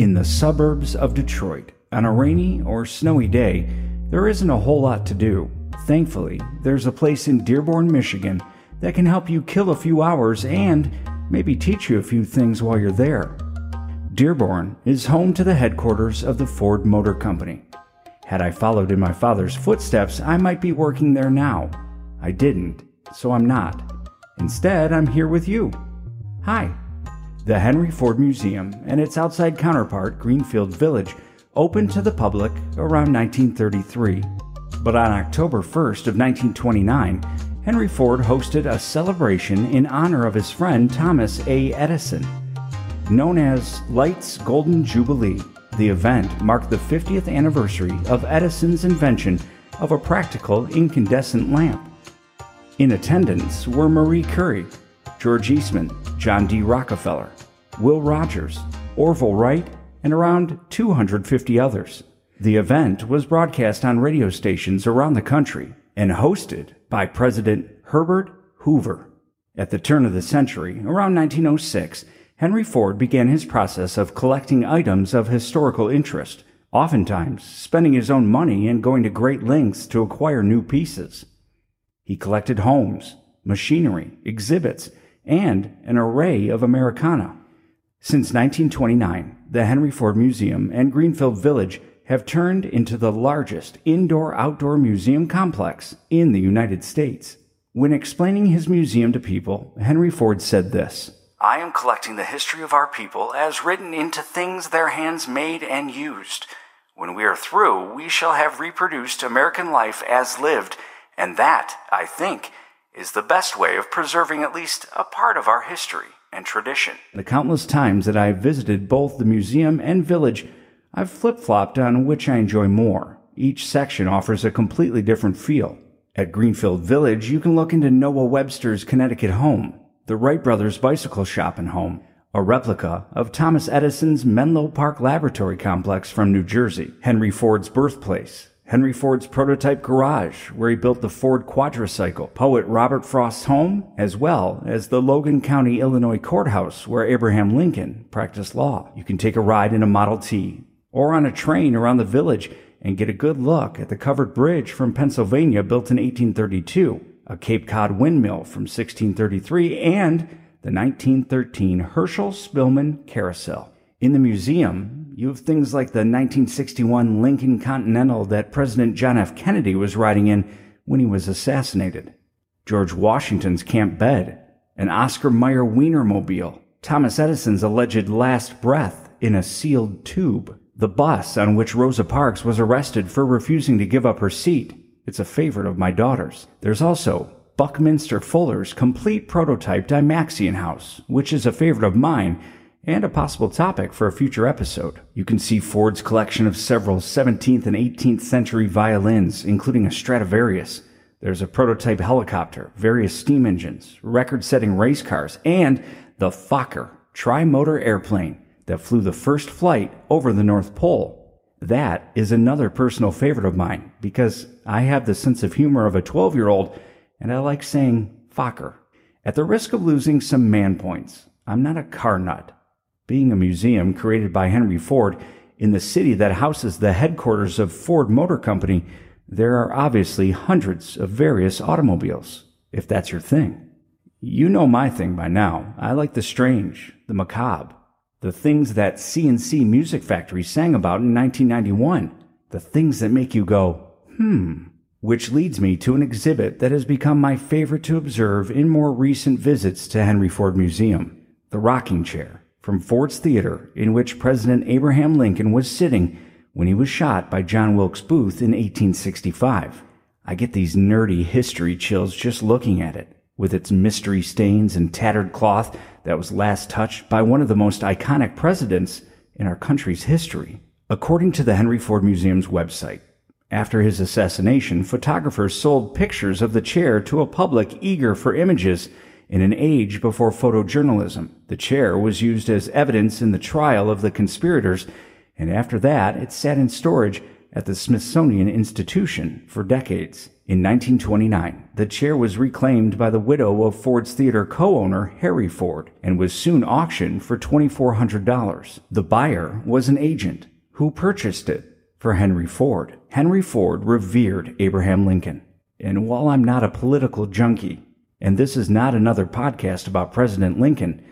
In the suburbs of Detroit, on a rainy or snowy day, there isn't a whole lot to do. Thankfully, there's a place in Dearborn, Michigan that can help you kill a few hours and maybe teach you a few things while you're there. Dearborn is home to the headquarters of the Ford Motor Company. Had I followed in my father's footsteps, I might be working there now. I didn't, so I'm not. Instead, I'm here with you. Hi. The Henry Ford Museum and its outside counterpart, Greenfield Village, opened to the public around 1933. But on October 1st of 1929, Henry Ford hosted a celebration in honor of his friend Thomas A. Edison. Known as Light's Golden Jubilee, the event marked the 50th anniversary of Edison's invention of a practical incandescent lamp. In attendance were Marie Curie, George Eastman, John D. Rockefeller, Will Rogers, Orville Wright, and around 250 others. The event was broadcast on radio stations around the country and hosted by President Herbert Hoover. At the turn of the century, around 1906, Henry Ford began his process of collecting items of historical interest, oftentimes spending his own money and going to great lengths to acquire new pieces. He collected homes, machinery, exhibits, and an array of Americana. Since 1929, the Henry Ford Museum and Greenfield Village have turned into the largest indoor outdoor museum complex in the United States. When explaining his museum to people, Henry Ford said this I am collecting the history of our people as written into things their hands made and used. When we are through, we shall have reproduced American life as lived, and that, I think, is the best way of preserving at least a part of our history and tradition. The countless times that I have visited both the museum and village, I've flip flopped on which I enjoy more. Each section offers a completely different feel. At Greenfield Village, you can look into Noah Webster's Connecticut home, the Wright brothers' bicycle shop and home, a replica of Thomas Edison's Menlo Park Laboratory Complex from New Jersey, Henry Ford's birthplace, Henry Ford's prototype garage, where he built the Ford quadricycle, poet Robert Frost's home, as well as the Logan County, Illinois courthouse, where Abraham Lincoln practiced law. You can take a ride in a Model T or on a train around the village and get a good look at the covered bridge from Pennsylvania built in 1832, a Cape Cod windmill from 1633, and the 1913 Herschell Spillman carousel. In the museum, you have things like the 1961 Lincoln Continental that President John F. Kennedy was riding in when he was assassinated, George Washington's camp bed, an Oscar Mayer Wienermobile, Thomas Edison's alleged last breath in a sealed tube, the bus on which Rosa Parks was arrested for refusing to give up her seat. It's a favorite of my daughter's. There's also Buckminster Fuller's complete prototype Dymaxion house, which is a favorite of mine and a possible topic for a future episode. You can see Ford's collection of several 17th and 18th century violins, including a Stradivarius. There's a prototype helicopter, various steam engines, record setting race cars, and the Fokker tri-motor airplane that flew the first flight over the North Pole. That is another personal favorite of mine because I have the sense of humor of a 12 year old and I like saying Fokker. At the risk of losing some man points, I'm not a car nut being a museum created by Henry Ford in the city that houses the headquarters of Ford Motor Company, there are obviously hundreds of various automobiles, if that's your thing. You know my thing by now. I like the strange, the macabre, the things that C+C Music Factory sang about in 1991, the things that make you go, hmm. Which leads me to an exhibit that has become my favorite to observe in more recent visits to Henry Ford Museum the rocking chair from Ford's Theater in which President Abraham Lincoln was sitting when he was shot by John Wilkes Booth in 1865. I get these nerdy history chills just looking at it, with its mystery stains and tattered cloth that was last touched by one of the most iconic presidents in our country's history. According to the Henry Ford Museum's website, after his assassination, photographers sold pictures of the chair to a public eager for images in an age before photojournalism, the chair was used as evidence in the trial of the conspirators, and after that it sat in storage at the Smithsonian Institution for decades. In 1929, the chair was reclaimed by the widow of Ford's theater co-owner Harry Ford and was soon auctioned for $2,400. The buyer was an agent who purchased it for Henry Ford. Henry Ford revered Abraham Lincoln. And while I'm not a political junkie, and this is not another podcast about President Lincoln,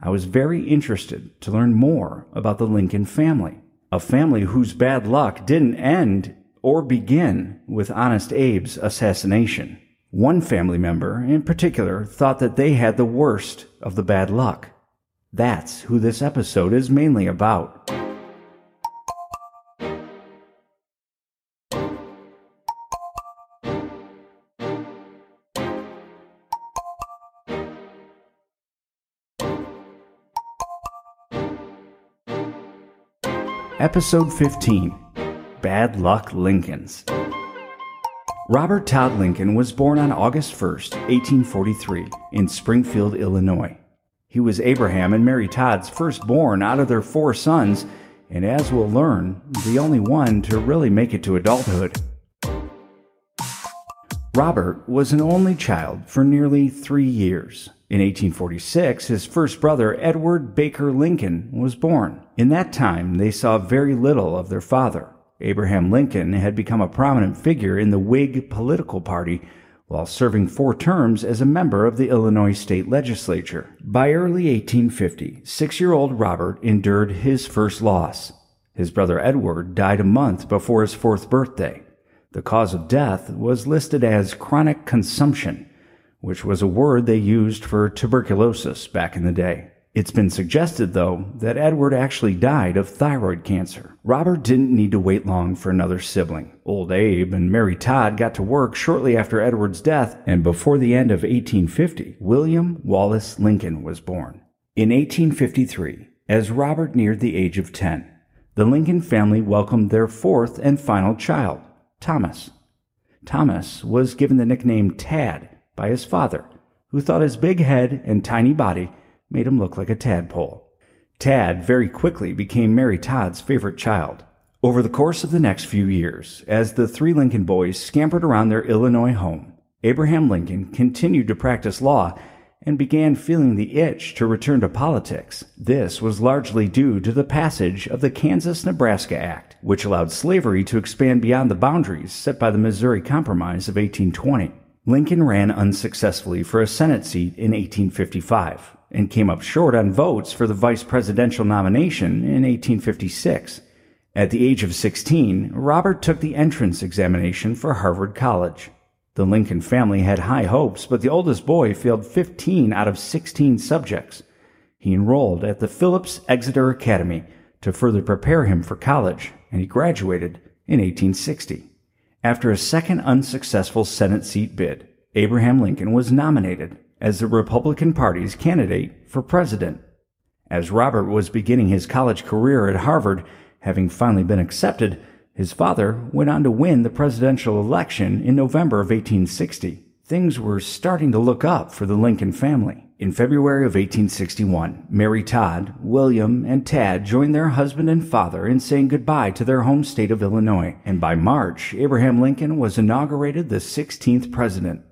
I was very interested to learn more about the Lincoln family, a family whose bad luck didn't end or begin with Honest Abe's assassination. One family member in particular thought that they had the worst of the bad luck. That's who this episode is mainly about. Episode 15 Bad Luck Lincolns. Robert Todd Lincoln was born on August 1, 1843, in Springfield, Illinois. He was Abraham and Mary Todd's firstborn out of their four sons, and as we'll learn, the only one to really make it to adulthood. Robert was an only child for nearly three years. In 1846, his first brother, Edward Baker Lincoln, was born. In that time, they saw very little of their father. Abraham Lincoln had become a prominent figure in the Whig political party while serving four terms as a member of the Illinois state legislature. By early 1850, six year old Robert endured his first loss. His brother Edward died a month before his fourth birthday. The cause of death was listed as chronic consumption which was a word they used for tuberculosis back in the day. It's been suggested, though, that Edward actually died of thyroid cancer. Robert didn't need to wait long for another sibling. Old Abe and Mary Todd got to work shortly after Edward's death, and before the end of 1850, William Wallace Lincoln was born. In 1853, as Robert neared the age of 10, the Lincoln family welcomed their fourth and final child, Thomas. Thomas was given the nickname Tad by his father, who thought his big head and tiny body made him look like a tadpole. Tad very quickly became Mary Todd's favorite child. Over the course of the next few years, as the three Lincoln boys scampered around their Illinois home, Abraham Lincoln continued to practice law and began feeling the itch to return to politics. This was largely due to the passage of the Kansas Nebraska Act, which allowed slavery to expand beyond the boundaries set by the Missouri Compromise of 1820. Lincoln ran unsuccessfully for a Senate seat in 1855 and came up short on votes for the vice presidential nomination in 1856. At the age of 16, Robert took the entrance examination for Harvard College. The Lincoln family had high hopes, but the oldest boy failed 15 out of 16 subjects. He enrolled at the Phillips Exeter Academy to further prepare him for college, and he graduated in 1860. After a second unsuccessful Senate seat bid, Abraham Lincoln was nominated as the Republican Party's candidate for president. As Robert was beginning his college career at Harvard, having finally been accepted, his father went on to win the presidential election in November of 1860. Things were starting to look up for the Lincoln family. In February of 1861, Mary Todd, William, and Tad joined their husband and father in saying goodbye to their home state of Illinois, and by March, Abraham Lincoln was inaugurated the 16th president.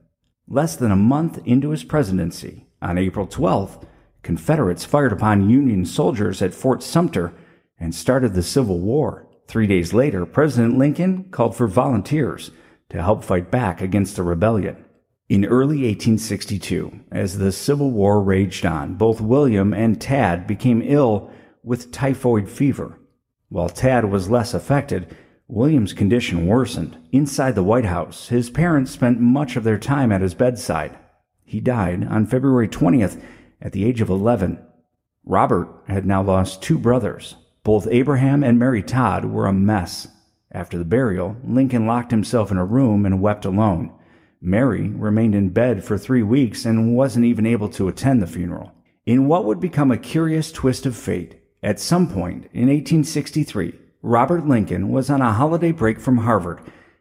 Less than a month into his presidency, on April 12th, Confederates fired upon Union soldiers at Fort Sumter and started the Civil War. Three days later, President Lincoln called for volunteers to help fight back against the rebellion. In early 1862, as the Civil War raged on, both William and Tad became ill with typhoid fever. While Tad was less affected, William's condition worsened. Inside the White House, his parents spent much of their time at his bedside. He died on February 20th at the age of 11. Robert had now lost two brothers. Both Abraham and Mary Todd were a mess. After the burial, Lincoln locked himself in a room and wept alone. Mary remained in bed for three weeks and wasn't even able to attend the funeral. In what would become a curious twist of fate, at some point in 1863, Robert Lincoln was on a holiday break from Harvard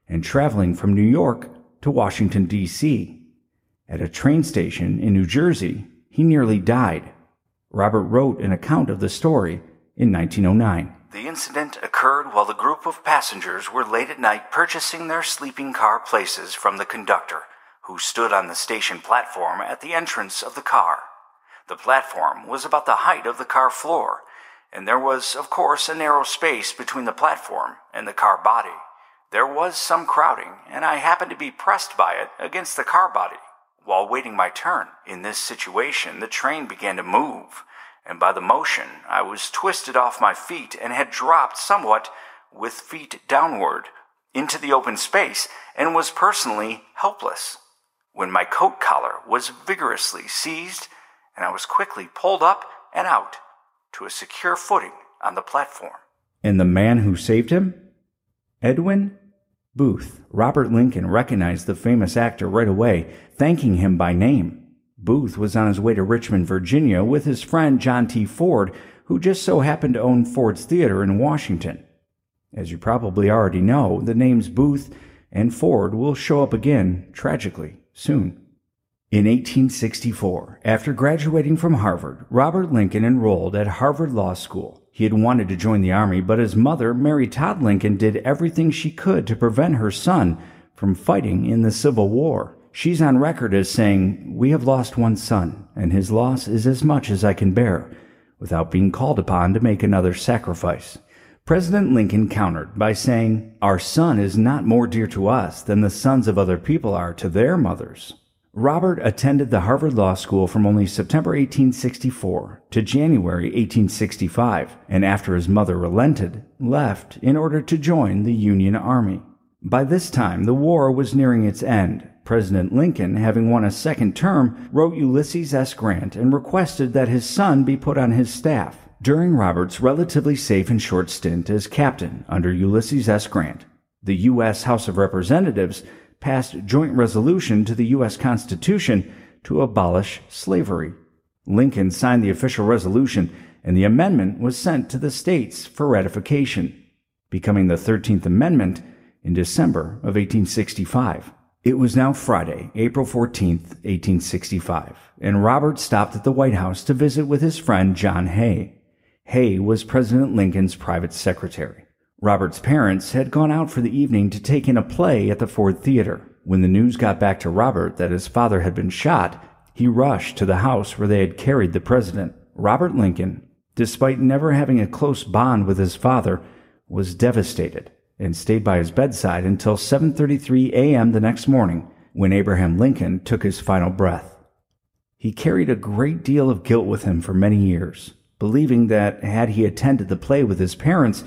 and traveling from New York to Washington, D.C. At a train station in New Jersey, he nearly died. Robert wrote an account of the story in 1909. The incident occurred while the group of passengers were late at night purchasing their sleeping car places from the conductor, who stood on the station platform at the entrance of the car. The platform was about the height of the car floor, and there was, of course, a narrow space between the platform and the car body. There was some crowding, and I happened to be pressed by it against the car body. While waiting my turn, in this situation, the train began to move, and by the motion, I was twisted off my feet and had dropped somewhat, with feet downward, into the open space, and was personally helpless. When my coat collar was vigorously seized, and I was quickly pulled up and out to a secure footing on the platform. And the man who saved him? Edwin Booth. Robert Lincoln recognized the famous actor right away, thanking him by name. Booth was on his way to Richmond, Virginia with his friend John T. Ford, who just so happened to own Ford's Theater in Washington. As you probably already know, the names Booth and Ford will show up again, tragically, soon. In 1864, after graduating from Harvard, Robert Lincoln enrolled at Harvard Law School. He had wanted to join the Army, but his mother, Mary Todd Lincoln, did everything she could to prevent her son from fighting in the Civil War. She's on record as saying, We have lost one son, and his loss is as much as I can bear, without being called upon to make another sacrifice. President Lincoln countered by saying, Our son is not more dear to us than the sons of other people are to their mothers. Robert attended the Harvard Law School from only September 1864 to January 1865, and after his mother relented, left in order to join the Union Army. By this time, the war was nearing its end. President Lincoln, having won a second term, wrote Ulysses S. Grant and requested that his son be put on his staff during Robert's relatively safe and short stint as captain under Ulysses S. Grant. The U.S. House of Representatives passed joint resolution to the U.S. Constitution to abolish slavery. Lincoln signed the official resolution, and the amendment was sent to the states for ratification, becoming the 13th Amendment in December of 1865. It was now Friday, April 14th, 1865, and Robert stopped at the White House to visit with his friend John Hay. Hay was President Lincoln's private secretary. Robert's parents had gone out for the evening to take in a play at the Ford Theater. When the news got back to Robert that his father had been shot, he rushed to the house where they had carried the president. Robert Lincoln, despite never having a close bond with his father, was devastated and stayed by his bedside until 7:33 a.m. the next morning when Abraham Lincoln took his final breath. He carried a great deal of guilt with him for many years, believing that had he attended the play with his parents,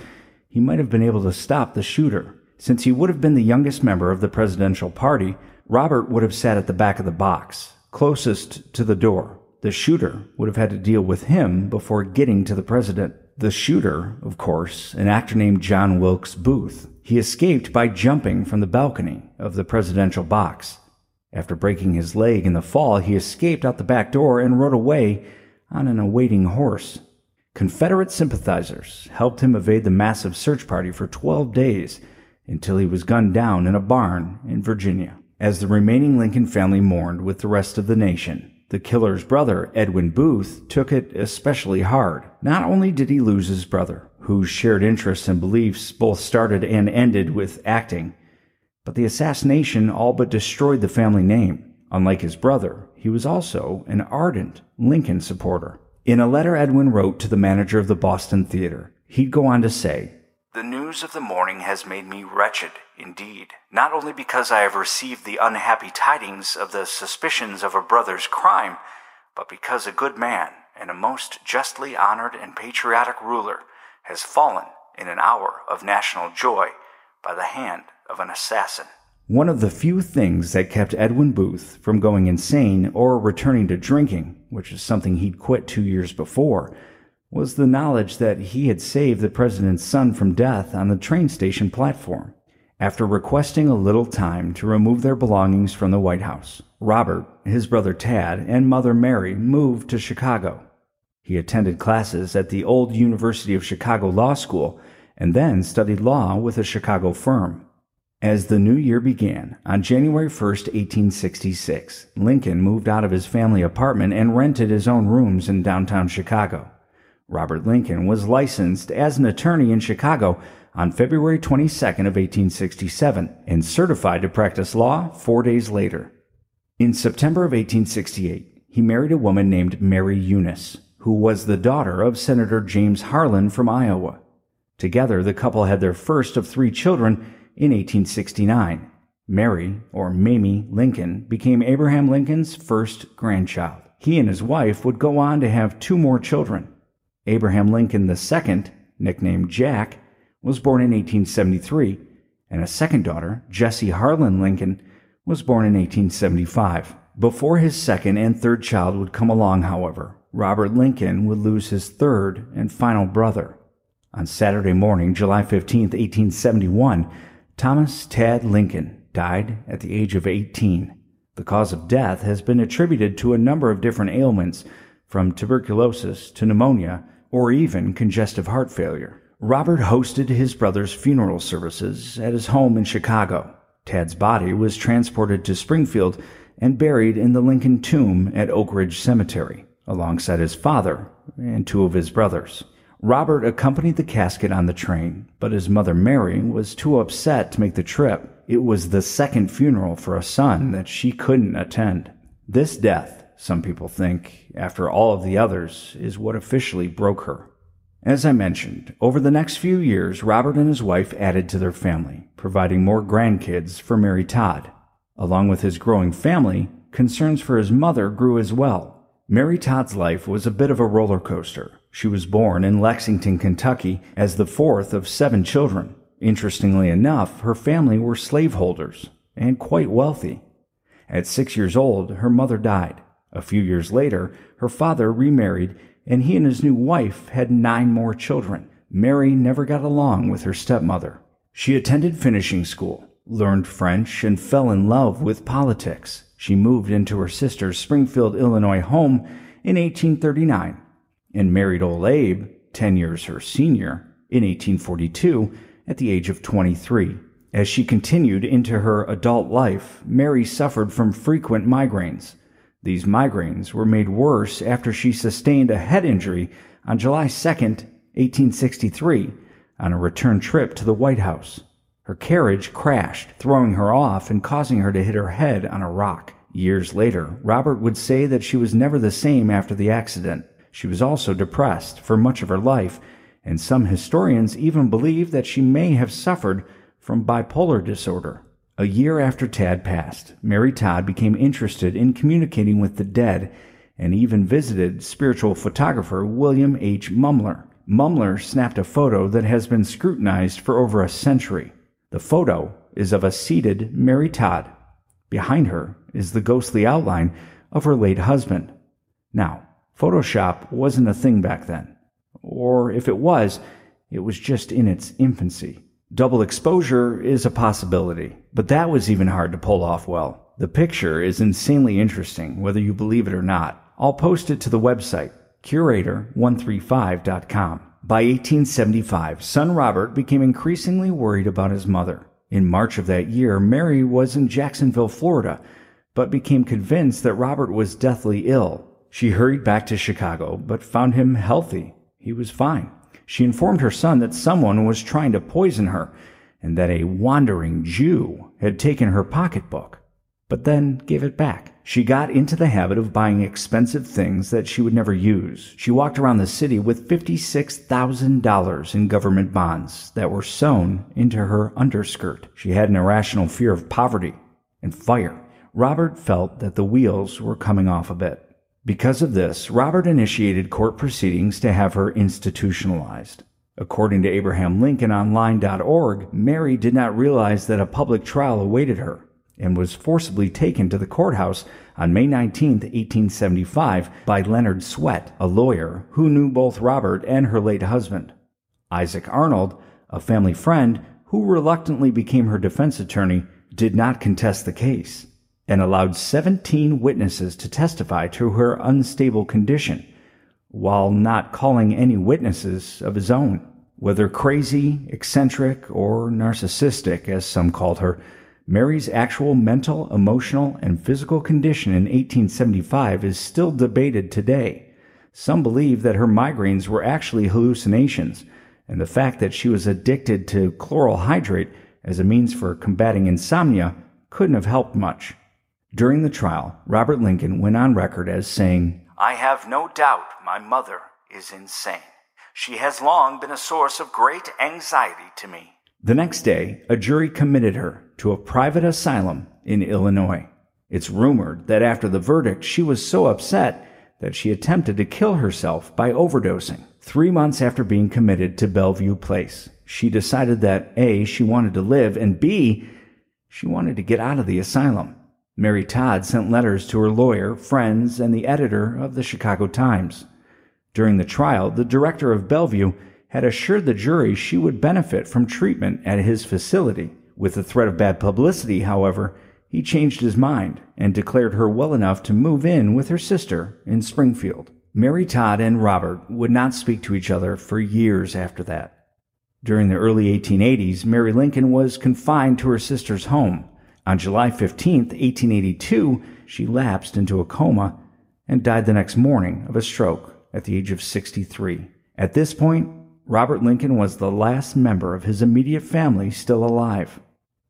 he might have been able to stop the shooter. Since he would have been the youngest member of the presidential party, Robert would have sat at the back of the box, closest to the door. The shooter would have had to deal with him before getting to the president. The shooter, of course, an actor named John Wilkes Booth. He escaped by jumping from the balcony of the presidential box. After breaking his leg in the fall, he escaped out the back door and rode away on an awaiting horse. Confederate sympathizers helped him evade the massive search party for 12 days until he was gunned down in a barn in Virginia. As the remaining Lincoln family mourned with the rest of the nation, the killer's brother, Edwin Booth, took it especially hard. Not only did he lose his brother, whose shared interests and beliefs both started and ended with acting, but the assassination all but destroyed the family name. Unlike his brother, he was also an ardent Lincoln supporter. In a letter Edwin wrote to the manager of the Boston Theater, he'd go on to say, The news of the morning has made me wretched indeed, not only because I have received the unhappy tidings of the suspicions of a brother's crime, but because a good man and a most justly honored and patriotic ruler has fallen in an hour of national joy by the hand of an assassin. One of the few things that kept Edwin Booth from going insane or returning to drinking, which is something he'd quit two years before, was the knowledge that he had saved the president's son from death on the train station platform. After requesting a little time to remove their belongings from the White House, Robert, his brother Tad, and mother Mary moved to Chicago. He attended classes at the old University of Chicago Law School and then studied law with a Chicago firm. As the new year began, on January 1, 1866, Lincoln moved out of his family apartment and rented his own rooms in downtown Chicago. Robert Lincoln was licensed as an attorney in Chicago on February 22nd of 1867 and certified to practice law 4 days later. In September of 1868, he married a woman named Mary Eunice, who was the daughter of Senator James Harlan from Iowa. Together, the couple had their first of three children in 1869. Mary, or Mamie Lincoln, became Abraham Lincoln's first grandchild. He and his wife would go on to have two more children. Abraham Lincoln II, nicknamed Jack, was born in 1873, and a second daughter, Jessie Harlan Lincoln, was born in 1875. Before his second and third child would come along, however, Robert Lincoln would lose his third and final brother. On Saturday morning, July 15, 1871, Thomas Tad Lincoln died at the age of 18. The cause of death has been attributed to a number of different ailments, from tuberculosis to pneumonia or even congestive heart failure. Robert hosted his brother's funeral services at his home in Chicago. Tad's body was transported to Springfield and buried in the Lincoln tomb at Oak Ridge Cemetery, alongside his father and two of his brothers. Robert accompanied the casket on the train, but his mother Mary was too upset to make the trip. It was the second funeral for a son that she couldn't attend. This death, some people think, after all of the others, is what officially broke her. As I mentioned, over the next few years, Robert and his wife added to their family, providing more grandkids for Mary Todd. Along with his growing family, concerns for his mother grew as well. Mary Todd's life was a bit of a roller coaster. She was born in Lexington, Kentucky, as the fourth of seven children. Interestingly enough, her family were slaveholders and quite wealthy. At six years old, her mother died. A few years later, her father remarried and he and his new wife had nine more children. Mary never got along with her stepmother. She attended finishing school, learned French, and fell in love with politics. She moved into her sister's Springfield, Illinois home in 1839 and married old Abe, 10 years her senior, in 1842 at the age of 23. As she continued into her adult life, Mary suffered from frequent migraines. These migraines were made worse after she sustained a head injury on July 2, 1863, on a return trip to the White House. Her carriage crashed, throwing her off and causing her to hit her head on a rock. Years later, Robert would say that she was never the same after the accident. She was also depressed for much of her life, and some historians even believe that she may have suffered from bipolar disorder. A year after Tad passed, Mary Todd became interested in communicating with the dead and even visited spiritual photographer William H. Mumler. Mumler snapped a photo that has been scrutinized for over a century. The photo is of a seated Mary Todd. Behind her is the ghostly outline of her late husband. Now, Photoshop wasn't a thing back then. Or if it was, it was just in its infancy. Double exposure is a possibility, but that was even hard to pull off well. The picture is insanely interesting, whether you believe it or not. I'll post it to the website, curator135.com. By 1875, son Robert became increasingly worried about his mother. In March of that year, Mary was in Jacksonville, Florida, but became convinced that Robert was deathly ill. She hurried back to Chicago, but found him healthy. He was fine. She informed her son that someone was trying to poison her and that a wandering Jew had taken her pocketbook, but then gave it back. She got into the habit of buying expensive things that she would never use. She walked around the city with $56,000 in government bonds that were sewn into her underskirt. She had an irrational fear of poverty and fire. Robert felt that the wheels were coming off a bit. Because of this, Robert initiated court proceedings to have her institutionalized. According to AbrahamLincolnOnline.org, Mary did not realize that a public trial awaited her and was forcibly taken to the courthouse on May 19, 1875, by Leonard Swett, a lawyer who knew both Robert and her late husband. Isaac Arnold, a family friend who reluctantly became her defense attorney, did not contest the case and allowed 17 witnesses to testify to her unstable condition, while not calling any witnesses of his own. Whether crazy, eccentric, or narcissistic, as some called her, Mary's actual mental, emotional, and physical condition in 1875 is still debated today. Some believe that her migraines were actually hallucinations, and the fact that she was addicted to chloral hydrate as a means for combating insomnia couldn't have helped much. During the trial, Robert Lincoln went on record as saying, I have no doubt my mother is insane. She has long been a source of great anxiety to me. The next day, a jury committed her to a private asylum in Illinois. It's rumored that after the verdict, she was so upset that she attempted to kill herself by overdosing. Three months after being committed to Bellevue Place, she decided that A, she wanted to live, and B, she wanted to get out of the asylum. Mary Todd sent letters to her lawyer, friends, and the editor of the Chicago Times. During the trial, the director of Bellevue had assured the jury she would benefit from treatment at his facility. With the threat of bad publicity, however, he changed his mind and declared her well enough to move in with her sister in Springfield. Mary Todd and Robert would not speak to each other for years after that. During the early 1880s, Mary Lincoln was confined to her sister's home. On July 15, 1882, she lapsed into a coma and died the next morning of a stroke at the age of 63. At this point, Robert Lincoln was the last member of his immediate family still alive.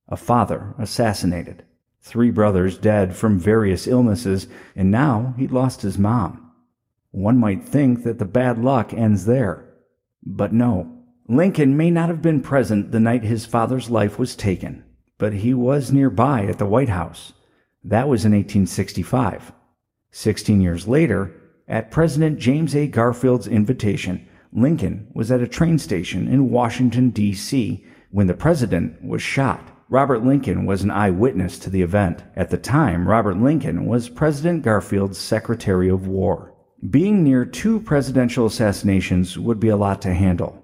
A father assassinated, three brothers dead from various illnesses, and now he'd lost his mom. One might think that the bad luck ends there. But no. Lincoln may not have been present the night his father's life was taken, but he was nearby at the White House. That was in 1865. Sixteen years later, at President James A. Garfield's invitation, Lincoln was at a train station in Washington, D.C. when the president was shot. Robert Lincoln was an eyewitness to the event. At the time, Robert Lincoln was President Garfield's Secretary of War. Being near two presidential assassinations would be a lot to handle.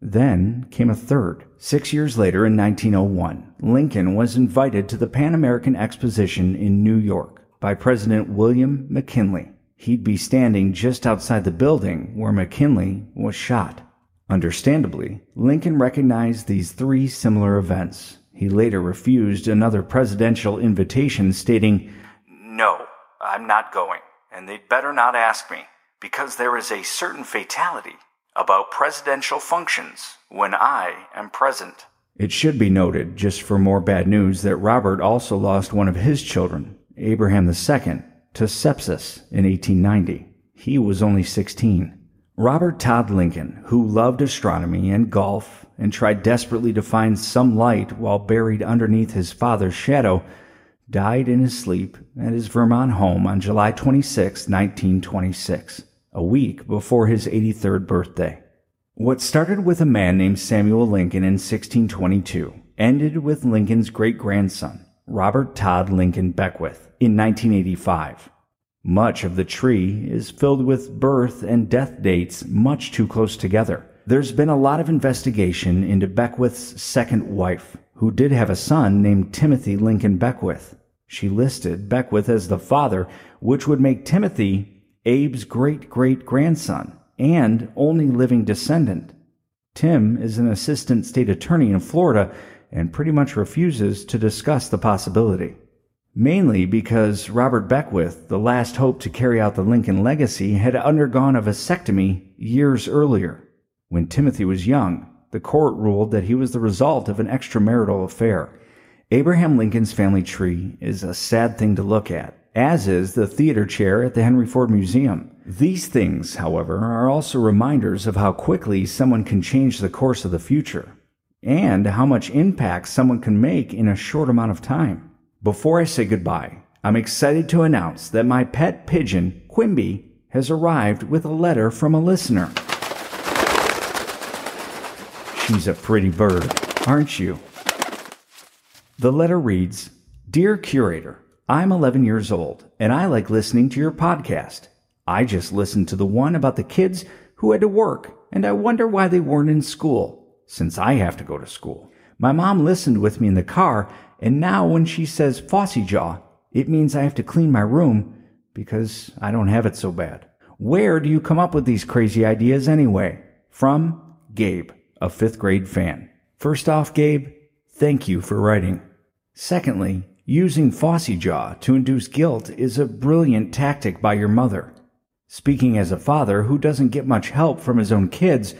Then came a third. Six years later, in 1901, Lincoln was invited to the Pan American Exposition in New York by President William McKinley he'd be standing just outside the building where McKinley was shot. Understandably, Lincoln recognized these three similar events. He later refused another presidential invitation, stating, No, I'm not going, and they'd better not ask me, because there is a certain fatality about presidential functions when I am present. It should be noted, just for more bad news, that Robert also lost one of his children, Abraham II, to sepsis in 1890. He was only 16. Robert Todd Lincoln, who loved astronomy and golf and tried desperately to find some light while buried underneath his father's shadow, died in his sleep at his Vermont home on July 26, 1926, a week before his 83rd birthday. What started with a man named Samuel Lincoln in 1622 ended with Lincoln's great grandson, Robert Todd Lincoln Beckwith, in 1985. Much of the tree is filled with birth and death dates much too close together. There's been a lot of investigation into Beckwith's second wife, who did have a son named Timothy Lincoln Beckwith. She listed Beckwith as the father, which would make Timothy Abe's great great grandson and only living descendant. Tim is an assistant state attorney in Florida and pretty much refuses to discuss the possibility. Mainly because Robert Beckwith, the last hope to carry out the Lincoln legacy, had undergone a vasectomy years earlier. When Timothy was young, the court ruled that he was the result of an extramarital affair. Abraham Lincoln's family tree is a sad thing to look at, as is the theater chair at the Henry Ford Museum. These things, however, are also reminders of how quickly someone can change the course of the future and how much impact someone can make in a short amount of time. Before I say goodbye, I'm excited to announce that my pet pigeon, Quimby, has arrived with a letter from a listener. She's a pretty bird, aren't you? The letter reads Dear Curator, I'm 11 years old and I like listening to your podcast. I just listened to the one about the kids who had to work and I wonder why they weren't in school since I have to go to school. My mom listened with me in the car, and now when she says phossy jaw, it means I have to clean my room because I don't have it so bad. Where do you come up with these crazy ideas anyway? From Gabe, a fifth grade fan. First off, Gabe, thank you for writing. Secondly, using phossy jaw to induce guilt is a brilliant tactic by your mother. Speaking as a father who doesn't get much help from his own kids,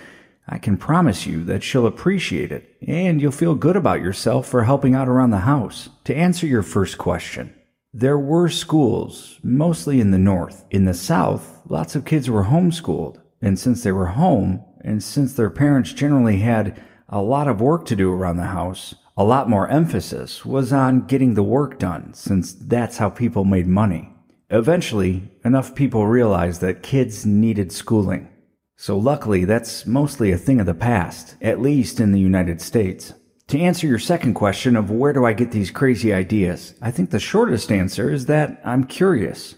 I can promise you that she'll appreciate it, and you'll feel good about yourself for helping out around the house. To answer your first question, there were schools, mostly in the north. In the south, lots of kids were homeschooled, and since they were home, and since their parents generally had a lot of work to do around the house, a lot more emphasis was on getting the work done, since that's how people made money. Eventually, enough people realized that kids needed schooling. So luckily, that's mostly a thing of the past, at least in the United States. To answer your second question of where do I get these crazy ideas, I think the shortest answer is that I'm curious.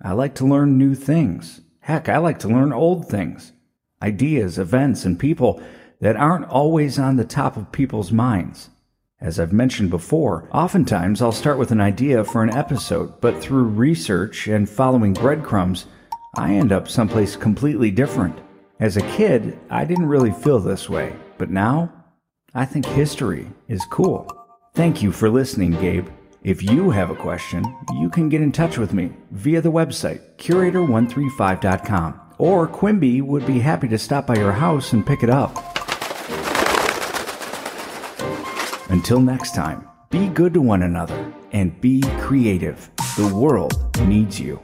I like to learn new things. Heck, I like to learn old things. Ideas, events, and people that aren't always on the top of people's minds. As I've mentioned before, oftentimes I'll start with an idea for an episode, but through research and following breadcrumbs, I end up someplace completely different. As a kid, I didn't really feel this way, but now I think history is cool. Thank you for listening, Gabe. If you have a question, you can get in touch with me via the website curator135.com, or Quimby would be happy to stop by your house and pick it up. Until next time, be good to one another and be creative. The world needs you.